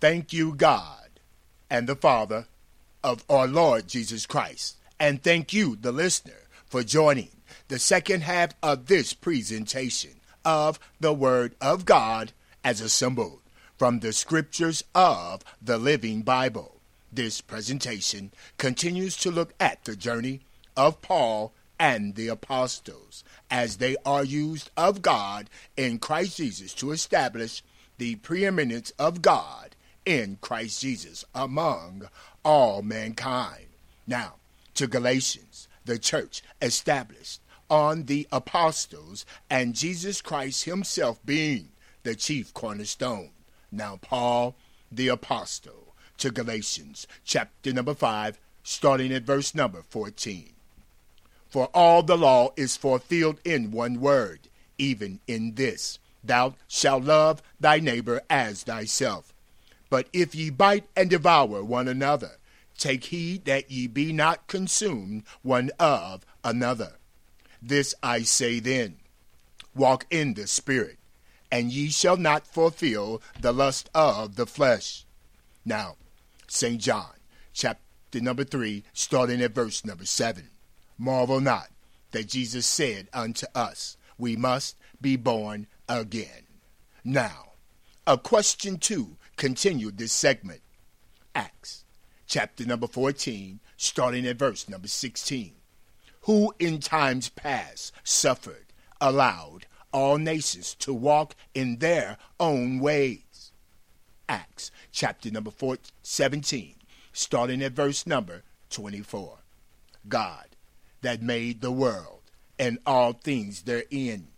Thank you, God and the Father of our Lord Jesus Christ. And thank you, the listener, for joining the second half of this presentation of the Word of God as assembled from the scriptures of the Living Bible. This presentation continues to look at the journey of Paul and the apostles as they are used of God in Christ Jesus to establish the preeminence of God in Christ Jesus among all mankind. Now, to Galatians, the church established on the apostles and Jesus Christ himself being the chief cornerstone. Now, Paul, the apostle, to Galatians, chapter number 5, starting at verse number 14. For all the law is fulfilled in one word, even in this Thou shalt love thy neighbor as thyself. But if ye bite and devour one another, take heed that ye be not consumed one of another. This I say then walk in the Spirit, and ye shall not fulfill the lust of the flesh. Now, St. John, chapter number 3, starting at verse number 7. Marvel not that Jesus said unto us, We must be born again. Now, a question two continued this segment. Acts, chapter number 14, starting at verse number 16. Who in times past suffered, allowed all nations to walk in their own ways. Acts, chapter number 4, 17, starting at verse number 24. God that made the world and all things therein.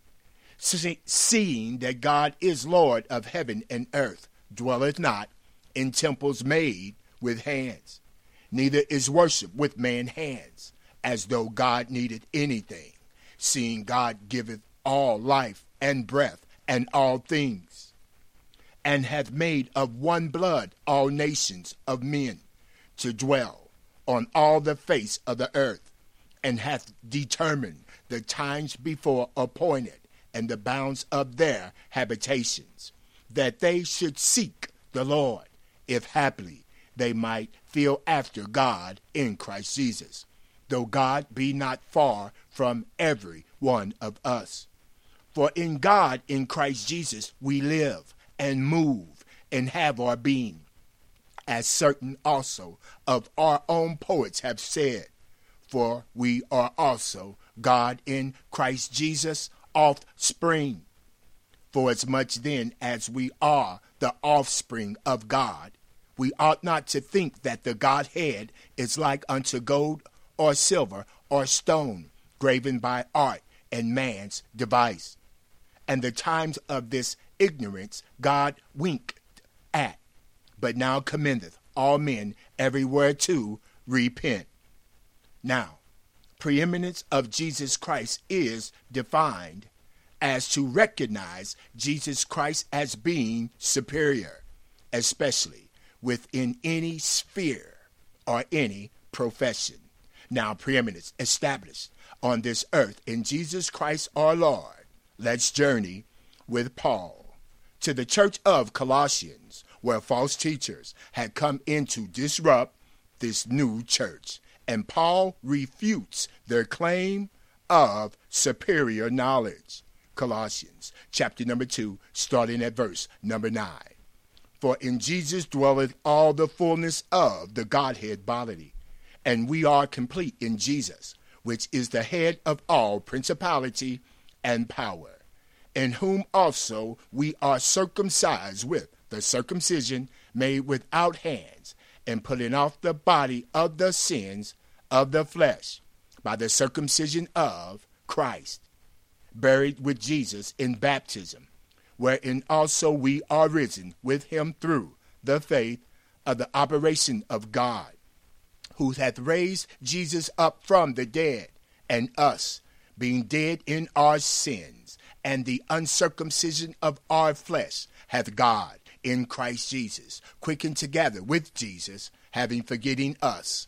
Seeing that God is Lord of heaven and earth, dwelleth not in temples made with hands, neither is worship with man hands, as though God needed anything, seeing God giveth all life and breath and all things, and hath made of one blood all nations of men to dwell on all the face of the earth and hath determined the times before appointed and the bounds of their habitations, that they should seek the Lord, if haply they might feel after God in Christ Jesus, though God be not far from every one of us. For in God, in Christ Jesus, we live and move and have our being, as certain also of our own poets have said for we are also God in Christ Jesus offspring. For as much then as we are the offspring of God, we ought not to think that the Godhead is like unto gold or silver or stone, graven by art and man's device. And the times of this ignorance God winked at, but now commendeth all men everywhere to repent. Now, preeminence of Jesus Christ is defined as to recognize Jesus Christ as being superior, especially within any sphere or any profession. Now, preeminence established on this earth in Jesus Christ our Lord. Let's journey with Paul to the church of Colossians, where false teachers had come in to disrupt this new church and Paul refutes their claim of superior knowledge. Colossians chapter number 2, starting at verse number 9. For in Jesus dwelleth all the fullness of the Godhead bodily, and we are complete in Jesus, which is the head of all principality and power, in whom also we are circumcised with the circumcision made without hands, and putting off the body of the sins of the flesh by the circumcision of Christ, buried with Jesus in baptism, wherein also we are risen with him through the faith of the operation of God, who hath raised Jesus up from the dead, and us, being dead in our sins, and the uncircumcision of our flesh, hath God in Christ Jesus quickened together with Jesus, having forgetting us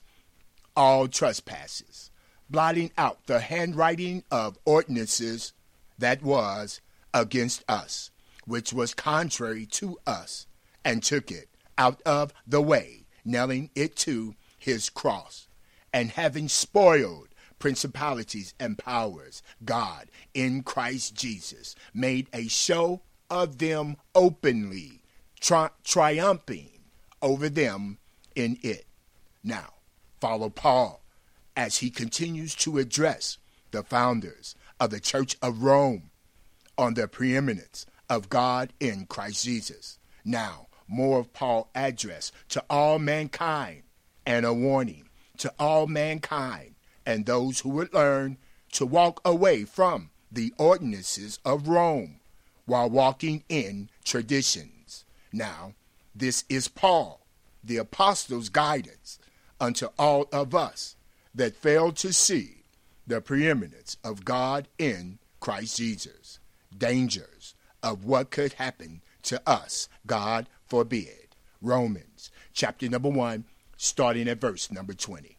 all trespasses, blotting out the handwriting of ordinances that was against us, which was contrary to us, and took it out of the way, nailing it to his cross. And having spoiled principalities and powers, God, in Christ Jesus, made a show of them openly, tri- triumphing over them in it. Now, follow Paul as he continues to address the founders of the Church of Rome on the preeminence of God in Christ Jesus. Now, more of Paul's address to all mankind and a warning to all mankind and those who would learn to walk away from the ordinances of Rome while walking in traditions. Now, this is Paul, the apostle's guidance unto all of us that fail to see the preeminence of God in Christ Jesus. Dangers of what could happen to us, God forbid. Romans chapter number 1, starting at verse number 20.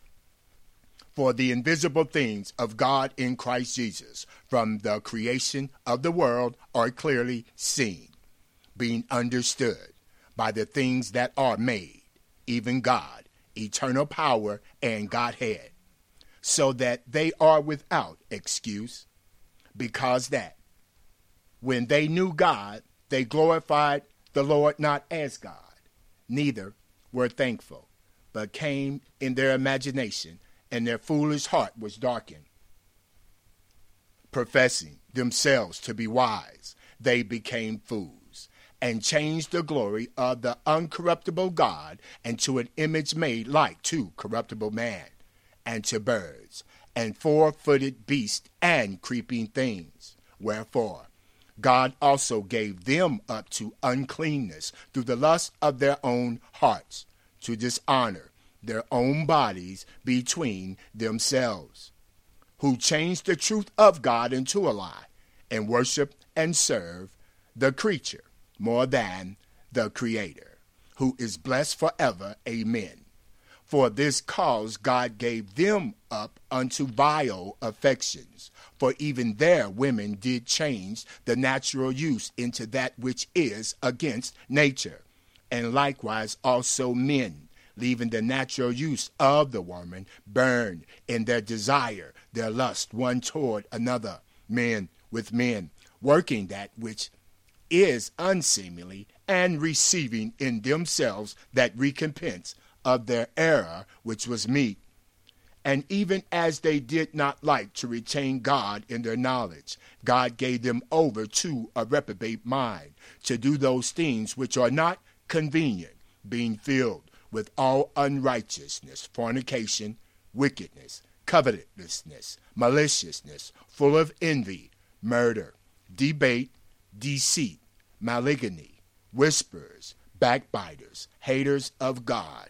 For the invisible things of God in Christ Jesus from the creation of the world are clearly seen, being understood by the things that are made, even God, eternal power, and Godhead, so that they are without excuse, because that when they knew God, they glorified the Lord not as God, neither were thankful, but came in their imagination and their foolish heart was darkened. Professing themselves to be wise, they became fools, and changed the glory of the uncorruptible God into an image made like to corruptible man, and to birds, and four footed beasts, and creeping things. Wherefore, God also gave them up to uncleanness through the lust of their own hearts, to dishonor their own bodies between themselves, who changed the truth of God into a lie, and worship and serve the creature more than the Creator, who is blessed forever. Amen. For this cause God gave them up unto vile affections. For even their women did change the natural use into that which is against nature. And likewise also men leaving the natural use of the woman, burn in their desire, their lust one toward another, men with men, working that which is unseemly, and receiving in themselves that recompense of their error which was meet. And even as they did not like to retain God in their knowledge, God gave them over to a reprobate mind, to do those things which are not convenient, being filled with all unrighteousness, fornication, wickedness, covetousness, maliciousness, full of envy, murder, debate, deceit, malignity, whisperers, backbiters, haters of God,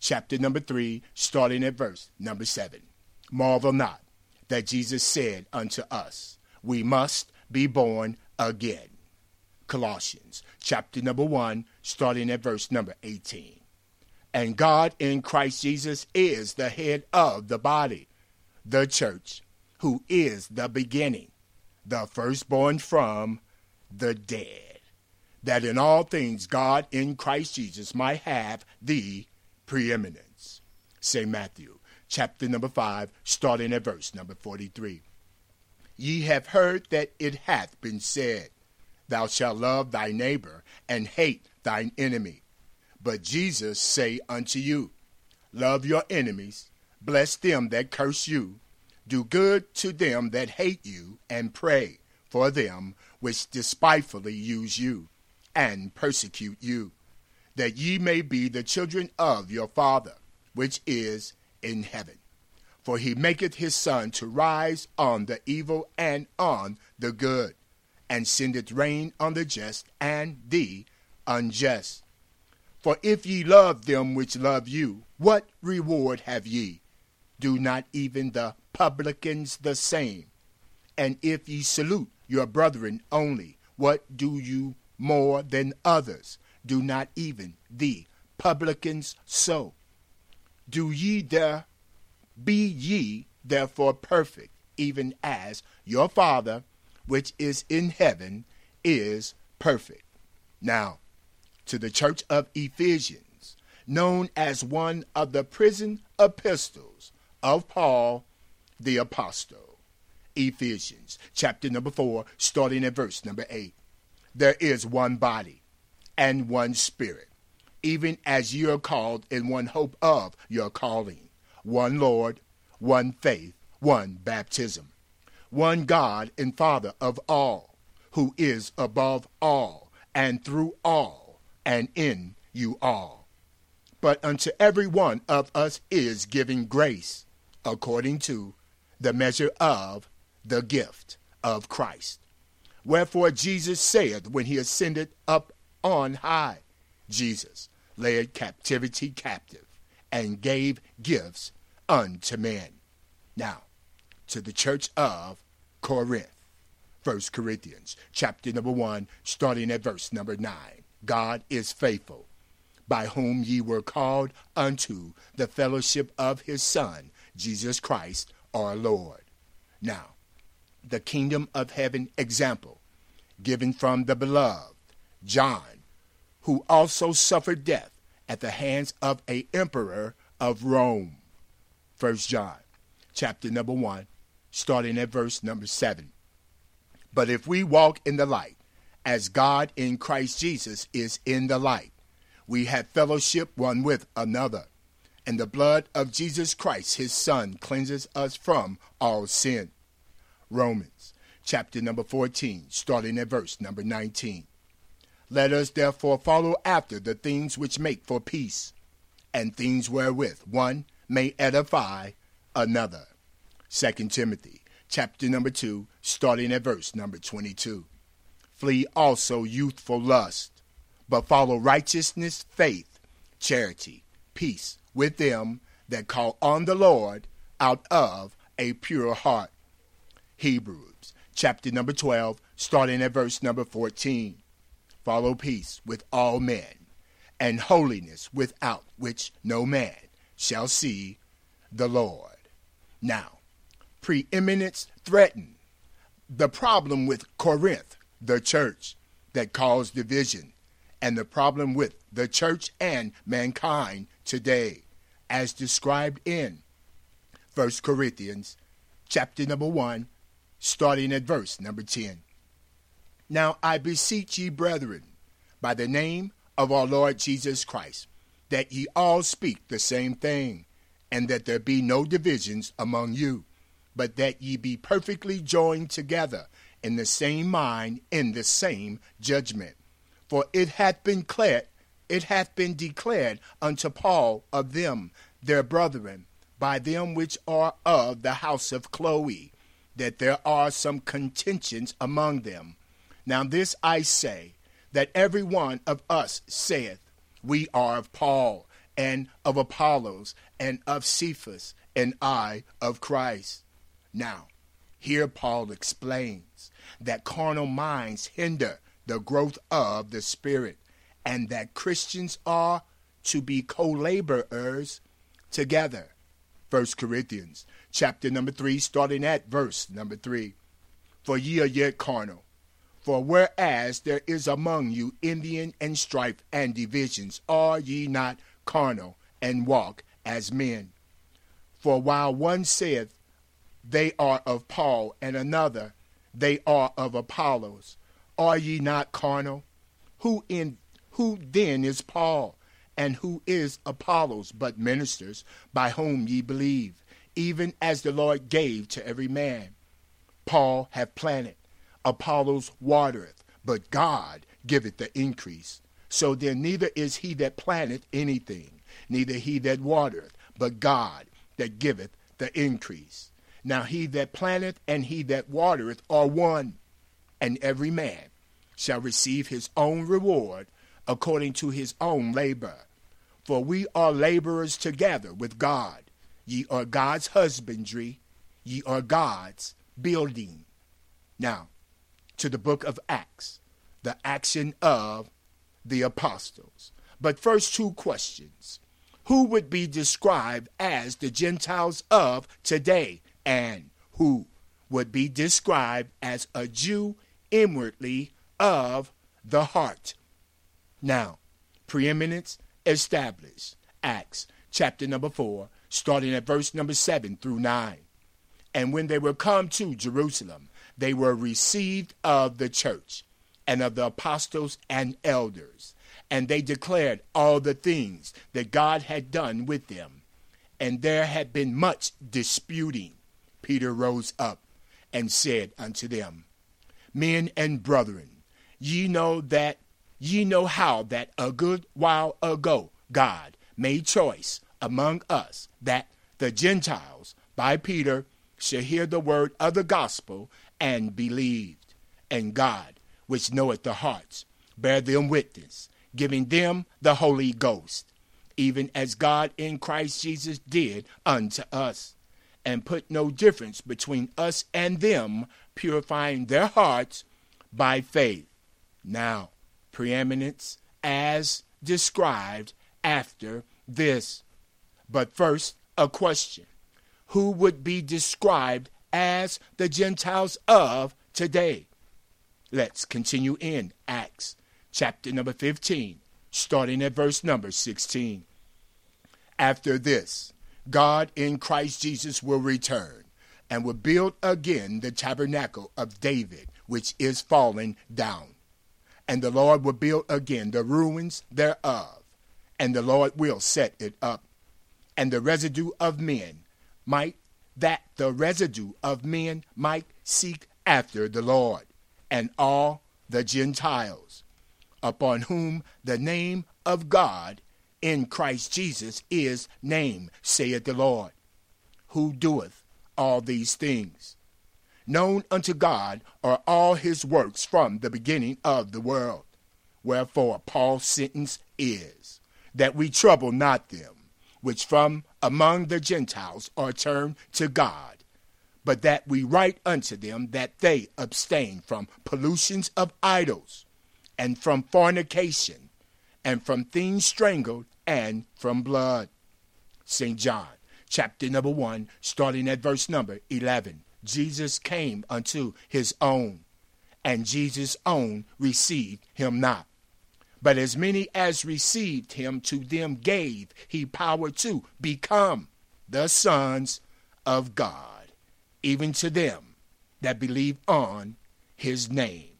chapter number 3, starting at verse number 7. Marvel not that Jesus said unto us, We must be born again. Colossians, chapter number 1, starting at verse number 18. And God in Christ Jesus is the head of the body, the church, who is the beginning, the firstborn from the dead, that in all things God in Christ Jesus might have the preeminence. St. Matthew, chapter number 5, starting at verse number 43. Ye have heard that it hath been said, Thou shalt love thy neighbor and hate thine enemy. But Jesus say unto you, Love your enemies, bless them that curse you, do good to them that hate you, and pray for them which despitefully use you and persecute you, that ye may be the children of your Father which is in heaven. For he maketh his sun to rise on the evil and on the good, and sendeth rain on the just and the unjust. For if ye love them which love you, what reward have ye? Do not even the publicans the same? And if ye salute your brethren only, what do you more than others? Do not even the publicans so? Do ye there be ye therefore perfect, even as your Father which is in heaven is perfect. Now, to the church of Ephesians, known as one of the prison epistles of Paul the Apostle. Ephesians chapter number 4, starting at verse number 8. There is one body and one spirit, even as you are called in one hope of your calling, one Lord, one faith, one baptism, one God and Father of all, who is above all, and through all, and in you all. But unto every one of us is given grace, according to the measure of the gift of Christ. Wherefore Jesus saith when he ascended up on high, Jesus led captivity captive and gave gifts unto men. Now, to the church of Corinth. 1 Corinthians chapter number 1, starting at verse number 9. God is faithful, by whom ye were called unto the fellowship of his Son, Jesus Christ our Lord. Now, the kingdom of heaven example given from the beloved John, who also suffered death at the hands of a emperor of Rome. 1 John chapter number 1 starting at verse number 7. But if we walk in the light, as God in Christ Jesus is in the light, we have fellowship one with another. And the blood of Jesus Christ, his Son, cleanses us from all sin. Romans chapter number 14, starting at verse number 19. Let us therefore follow after the things which make for peace, and things wherewith one may edify another. 2 Timothy chapter number 2, starting at verse number 22. Flee also youthful lust, but follow righteousness, faith, charity, peace with them that call on the Lord out of a pure heart. Hebrews chapter number 12, starting at verse number 14. Follow peace with all men, and holiness without which no man shall see the Lord. Now, preeminence threatened. The problem with Corinth, the church, that caused division, and the problem with the church and mankind today, as described in 1 Corinthians chapter number 1, starting at verse number 10. Now I beseech ye, brethren, by the name of our Lord Jesus Christ, that ye all speak the same thing, and that there be no divisions among you but that ye be perfectly joined together in the same mind, in the same judgment. For it hath been declared, it hath been declared unto Paul of them, their brethren, by them which are of the house of Chloe, that there are some contentions among them. Now this I say, that every one of us saith, We are of Paul, and of Apollos, and of Cephas, and I of Christ. Now, here Paul explains that carnal minds hinder the growth of the Spirit and that Christians are to be co-laborers together. 1 Corinthians chapter number 3 starting at verse number 3. For ye are yet carnal. For whereas there is among you envying and strife and divisions, are ye not carnal and walk as men? For while one saith, they are of Paul, and another, they are of Apollos. Are ye not carnal? Who in who then is Paul, and who is Apollos, but ministers by whom ye believe, even as the Lord gave to every man? Paul hath planted, Apollos watereth, but God giveth the increase. So then neither is he that planteth anything, neither he that watereth, but God that giveth the increase. Now he that planteth and he that watereth are one, and every man shall receive his own reward according to his own labor. For we are laborers together with God. Ye are God's husbandry, ye are God's building. Now, to the book of Acts, the action of the apostles. But first, two questions. Who would be described as the Gentiles of today? And who would be described as a Jew inwardly of the heart? Now, preeminence established. Acts chapter number 4, starting at verse number 7 through 9. And when they were come to Jerusalem, they were received of the church and of the apostles and elders. And they declared all the things that God had done with them. And there had been much disputing. Peter rose up and said unto them, Men and brethren, ye know that ye know how that a good while ago God made choice among us that the Gentiles by Peter should hear the word of the gospel and believed. And God, which knoweth the hearts, bear them witness, giving them the Holy Ghost, even as God in Christ Jesus did unto us, and put no difference between us and them, purifying their hearts by faith. Now, preeminence as described after this. But first, a question Who would be described as the Gentiles of today? Let's continue in Acts chapter number 15, starting at verse number 16. After this, God in Christ Jesus will return and will build again the tabernacle of David, which is fallen down. And the Lord will build again the ruins thereof, and the Lord will set it up. And the residue of men might, that the residue of men might seek after the Lord, and all the Gentiles, upon whom the name of God in Christ Jesus is named, saith the Lord, who doeth all these things. Known unto God are all his works from the beginning of the world. Wherefore Paul's sentence is that we trouble not them which from among the Gentiles are turned to God, but that we write unto them that they abstain from pollutions of idols, and from fornication, and from things strangled, and from blood. St. John, chapter number 1, starting at verse number 11. Jesus came unto his own, and Jesus' own received him not. But as many as received him, to them gave he power to become the sons of God, even to them that believe on his name.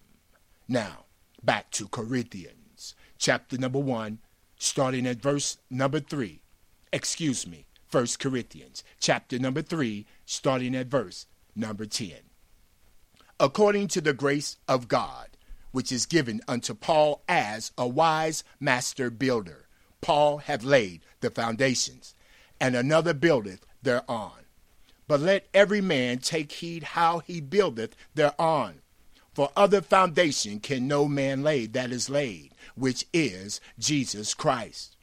Now, back to Corinthians, chapter number 1, starting at verse number 3. Excuse me, First Corinthians, chapter number 3, starting at verse number 10. According to the grace of God, which is given unto Paul as a wise master builder. Paul hath laid the foundations, and another buildeth thereon. But let every man take heed how he buildeth thereon. For other foundation can no man lay that is laid, which is Jesus Christ.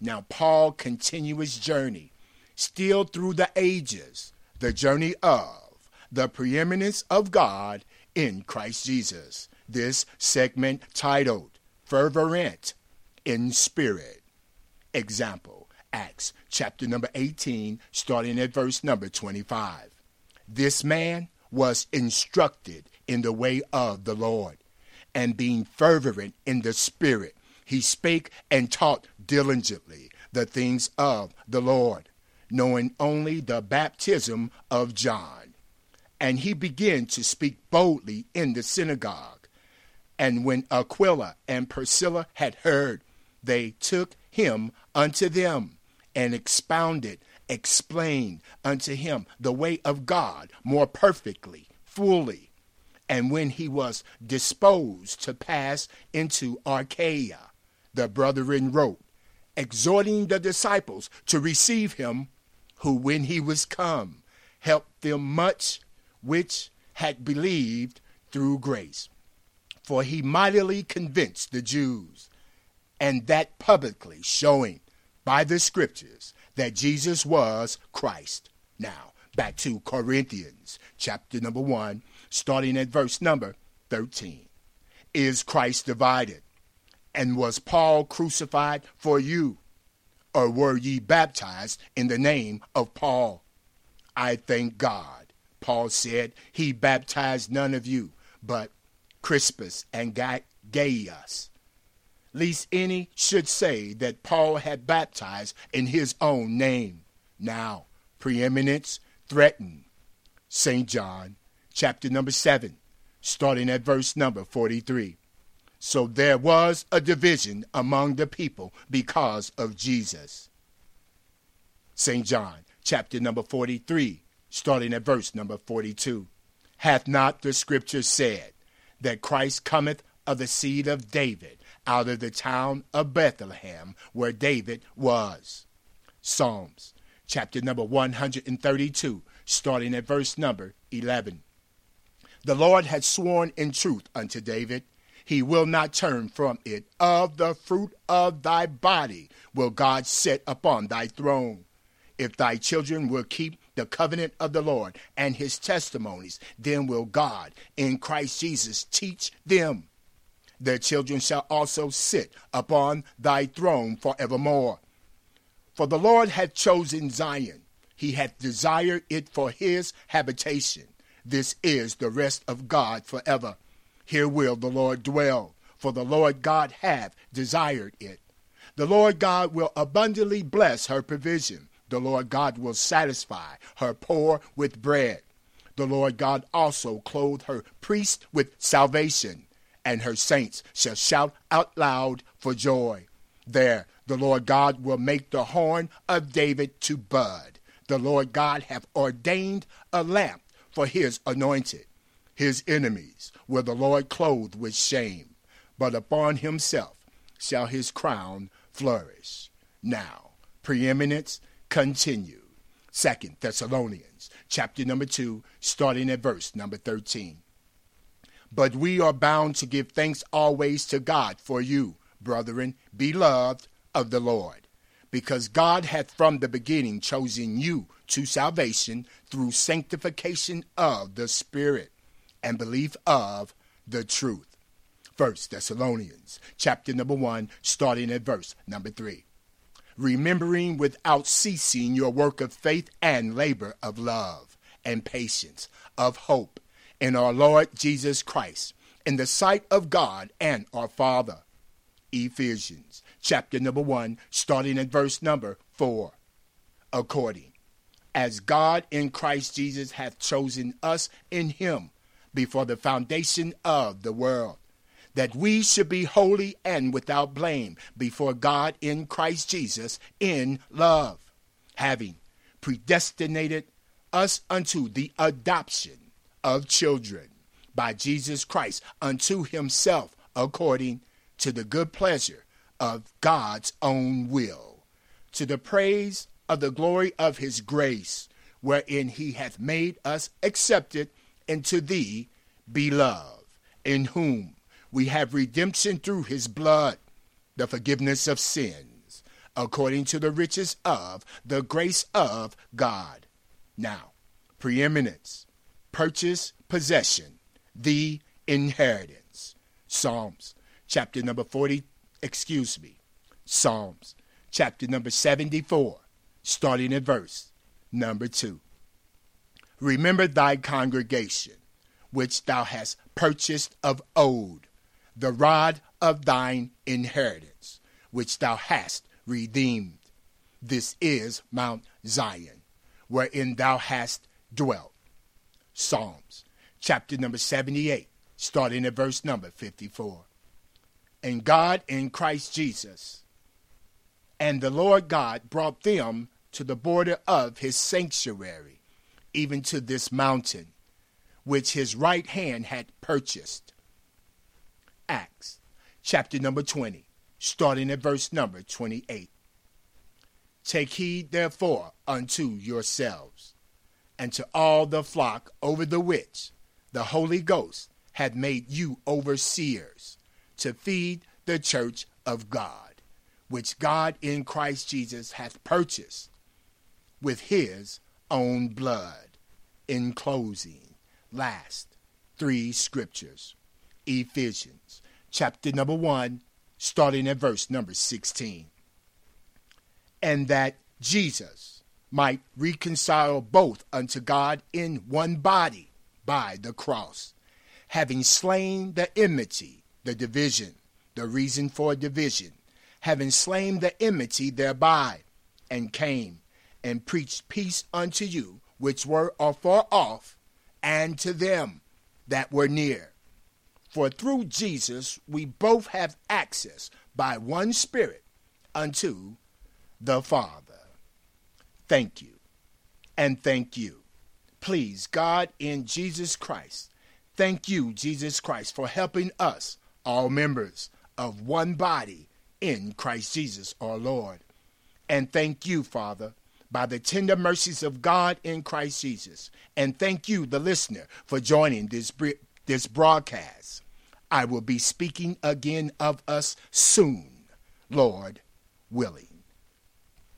Now Paul continue his journey, still through the ages, the journey of the preeminence of God in Christ Jesus this segment titled Fervent in Spirit. Example Acts chapter number 18, starting at verse number 25. This man was instructed in the way of the Lord, and being fervent in the Spirit, he spake and taught diligently the things of the Lord, knowing only the baptism of John. And he began to speak boldly in the synagogue and when Aquila and Priscilla had heard, they took him unto them and expounded, explained unto him the way of God more perfectly, fully. And when he was disposed to pass into Achaia, the brethren wrote, exhorting the disciples to receive him, who, when he was come, helped them much which had believed through grace for he mightily convinced the Jews, and that publicly showing by the scriptures that Jesus was Christ. Now, back to Corinthians, chapter number 1, starting at verse number 13. Is Christ divided? And was Paul crucified for you? Or were ye baptized in the name of Paul? I thank God. Paul said he baptized none of you, but Crispus and Gaius. Lest any should say that Paul had baptized in his own name. Now, preeminence threatened. St. John, chapter number 7, starting at verse number 43. So there was a division among the people because of Jesus. St. John, chapter number 43, starting at verse number 42. Hath not the scripture said that Christ cometh of the seed of David out of the town of Bethlehem where David was? Psalms, chapter number 132, starting at verse number 11. The Lord had sworn in truth unto David he will not turn from it. Of the fruit of thy body will God set upon thy throne. If thy children will keep the covenant of the Lord and his testimonies, then will God in Christ Jesus teach them. Their children shall also sit upon thy throne forevermore. For the Lord hath chosen Zion, he hath desired it for his habitation. This is the rest of God forever. Here will the Lord dwell, for the Lord God hath desired it. The Lord God will abundantly bless her provision. The Lord God will satisfy her poor with bread. The Lord God also clothe her priest with salvation, and her saints shall shout out loud for joy. There the Lord God will make the horn of David to bud. The Lord God hath ordained a lamp for his anointed. His enemies will the Lord clothe with shame, but upon himself shall his crown flourish. Now, preeminence continued. Second Thessalonians, chapter number 2, starting at verse number 13. But we are bound to give thanks always to God for you, brethren, beloved of the Lord, because God hath from the beginning chosen you to salvation through sanctification of the Spirit and belief of the truth. First Thessalonians chapter number 1 starting at verse number 3. Remembering without ceasing your work of faith and labor of love and patience of hope in our Lord Jesus Christ in the sight of God and our Father. Ephesians chapter number 1 starting at verse number 4. According as God in Christ Jesus hath chosen us in him before the foundation of the world, that we should be holy and without blame before God in Christ Jesus in love, having predestinated us unto the adoption of children by Jesus Christ unto himself according to the good pleasure of God's own will, to the praise of the glory of his grace, wherein he hath made us accepted into thee, beloved, in whom we have redemption through his blood, the forgiveness of sins, according to the riches of the grace of God. Now, preeminence, purchase, possession, the inheritance. Psalms, chapter number 40, excuse me, Psalms, chapter number 74, starting at verse number 2. Remember thy congregation, which thou hast purchased of old, the rod of thine inheritance, which thou hast redeemed. This is Mount Zion, wherein thou hast dwelt. Psalms, chapter number 78, starting at verse number 54. And God in Christ Jesus and the Lord God brought them to the border of his sanctuary, even to this mountain, which his right hand had purchased. Acts chapter number 20, starting at verse number 28. Take heed therefore unto yourselves, and to all the flock over the which the Holy Ghost hath made you overseers, to feed the church of God, which God in Christ Jesus hath purchased with his own blood. In closing, last three scriptures Ephesians chapter number 1, starting at verse number 16. And that Jesus might reconcile both unto God in one body by the cross, having slain the enmity, the division, the reason for division, having slain the enmity thereby, and came and preached peace unto you which were afar off, and to them that were near. For through Jesus we both have access by one Spirit unto the Father. Thank you, and thank you. Please, God, in Jesus Christ, thank you, Jesus Christ, for helping us, all members of one body in Christ Jesus our Lord. And thank you, Father, by the tender mercies of God in Christ Jesus. And thank you, the listener, for joining this, this broadcast. I will be speaking again of us soon, Lord willing.